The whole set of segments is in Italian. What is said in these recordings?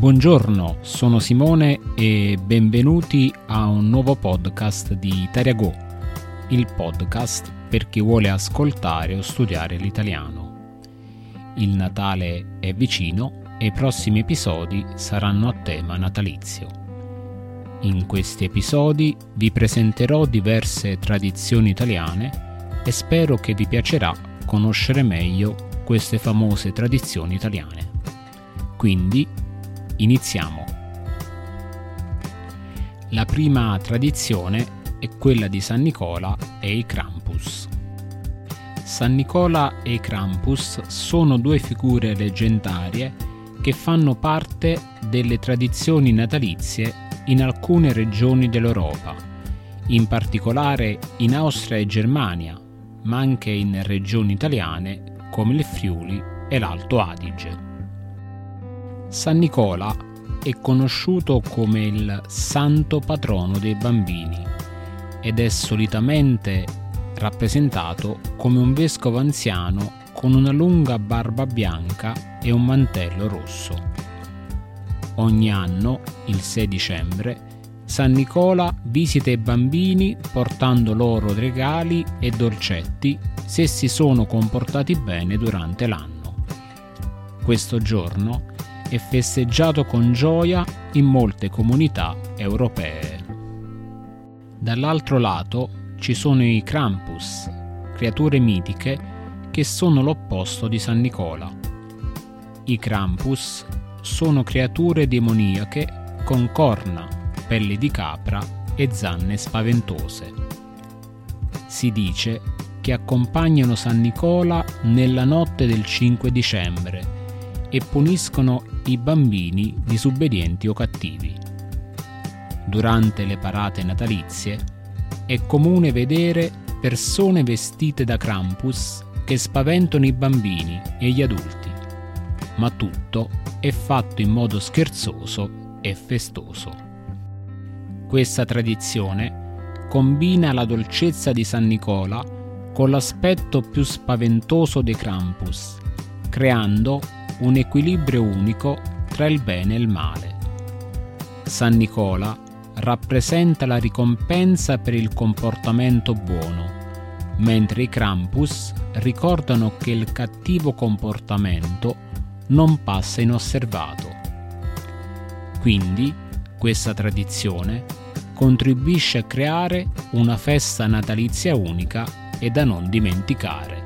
Buongiorno, sono Simone e benvenuti a un nuovo podcast di Italia Go, il podcast per chi vuole ascoltare o studiare l'italiano. Il Natale è vicino e i prossimi episodi saranno a tema natalizio. In questi episodi vi presenterò diverse tradizioni italiane e spero che vi piacerà conoscere meglio queste famose tradizioni italiane. Quindi Iniziamo. La prima tradizione è quella di San Nicola e i Krampus. San Nicola e i Krampus sono due figure leggendarie che fanno parte delle tradizioni natalizie in alcune regioni dell'Europa, in particolare in Austria e Germania, ma anche in regioni italiane come il Friuli e l'Alto Adige. San Nicola è conosciuto come il santo patrono dei bambini ed è solitamente rappresentato come un vescovo anziano con una lunga barba bianca e un mantello rosso. Ogni anno, il 6 dicembre, San Nicola visita i bambini portando loro regali e dolcetti se si sono comportati bene durante l'anno. Questo giorno è festeggiato con gioia in molte comunità europee. Dall'altro lato ci sono i Krampus, creature mitiche che sono l'opposto di San Nicola. I Krampus sono creature demoniache con corna, pelli di capra e zanne spaventose. Si dice che accompagnano San Nicola nella notte del 5 dicembre e puniscono i bambini disobbedienti o cattivi. Durante le parate natalizie è comune vedere persone vestite da Krampus che spaventano i bambini e gli adulti, ma tutto è fatto in modo scherzoso e festoso. Questa tradizione combina la dolcezza di San Nicola con l'aspetto più spaventoso dei Krampus, creando un equilibrio unico tra il bene e il male. San Nicola rappresenta la ricompensa per il comportamento buono, mentre i Krampus ricordano che il cattivo comportamento non passa inosservato. Quindi, questa tradizione contribuisce a creare una festa natalizia unica e da non dimenticare.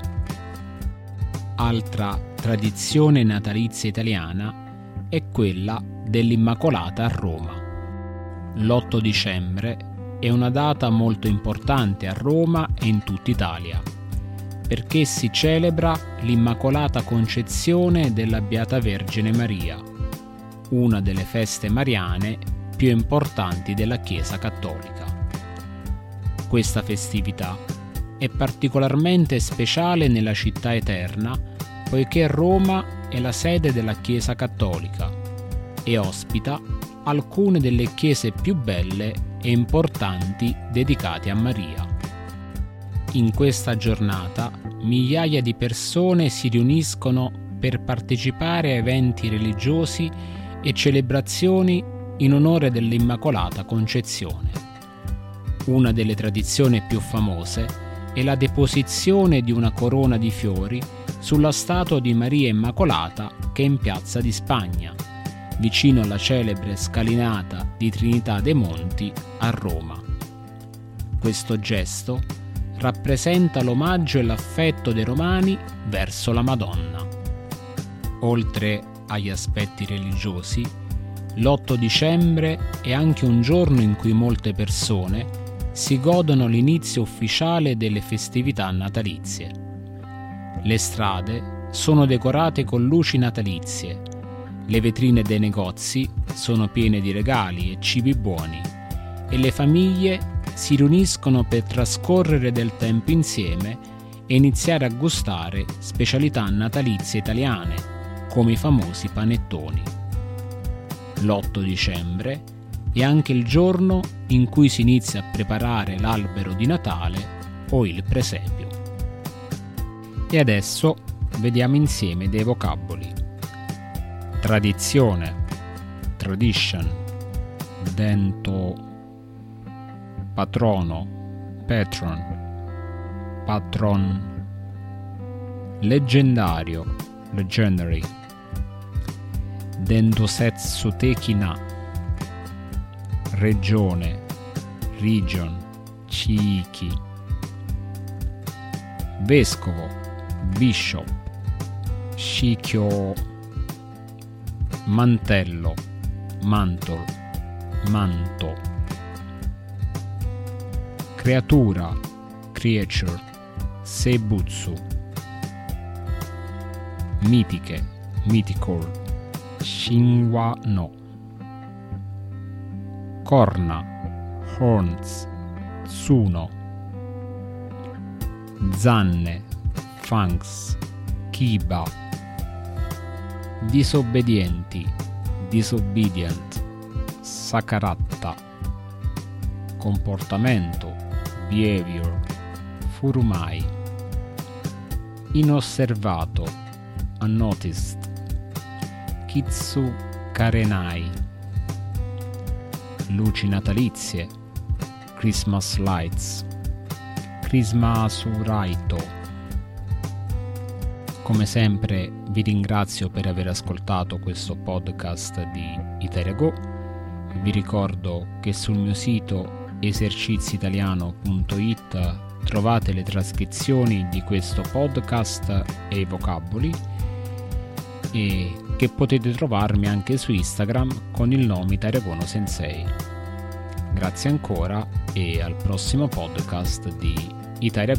Altra tradizione natalizia italiana è quella dell'Immacolata a Roma. L'8 dicembre è una data molto importante a Roma e in tutta Italia, perché si celebra l'Immacolata Concezione della Beata Vergine Maria, una delle feste mariane più importanti della Chiesa Cattolica. Questa festività è particolarmente speciale nella città eterna poiché Roma è la sede della Chiesa cattolica e ospita alcune delle chiese più belle e importanti dedicate a Maria. In questa giornata migliaia di persone si riuniscono per partecipare a eventi religiosi e celebrazioni in onore dell'Immacolata Concezione. Una delle tradizioni più famose e la deposizione di una corona di fiori sulla statua di Maria Immacolata che è in piazza di Spagna, vicino alla celebre scalinata di Trinità dei Monti a Roma. Questo gesto rappresenta l'omaggio e l'affetto dei romani verso la Madonna. Oltre agli aspetti religiosi, l'8 dicembre è anche un giorno in cui molte persone si godono l'inizio ufficiale delle festività natalizie. Le strade sono decorate con luci natalizie, le vetrine dei negozi sono piene di regali e cibi buoni e le famiglie si riuniscono per trascorrere del tempo insieme e iniziare a gustare specialità natalizie italiane come i famosi panettoni. L'8 dicembre è anche il giorno in cui si inizia a preparare l'albero di Natale o il presepio. E adesso vediamo insieme dei vocaboli. Tradizione, tradition, dento, patrono, patron, patron, leggendario, legendary, dendosetsu tekina, regione, region, chiiki, vescovo, bishop, shikyo, mantello, mantle, manto, creatura, creature, seibutsu, mitiche, mythical, shinwa no, corna, horns, tsuno, zanne, fangs, kiba, disobbedienti, disobedient, sakaratta, comportamento, behavior, furumai, inosservato, unnoticed, kitsu karenai, luci natalizie, Christmas lights, Christmas Uraito, come sempre vi ringrazio per aver ascoltato questo podcast di Italia Go. Vi ricordo che sul mio sito eserciziitaliano.it trovate le trascrizioni di questo podcast e i vocaboli e che potete trovarmi anche su Instagram con il nome Italiagono Sensei. Grazie ancora e al prossimo podcast di Italia.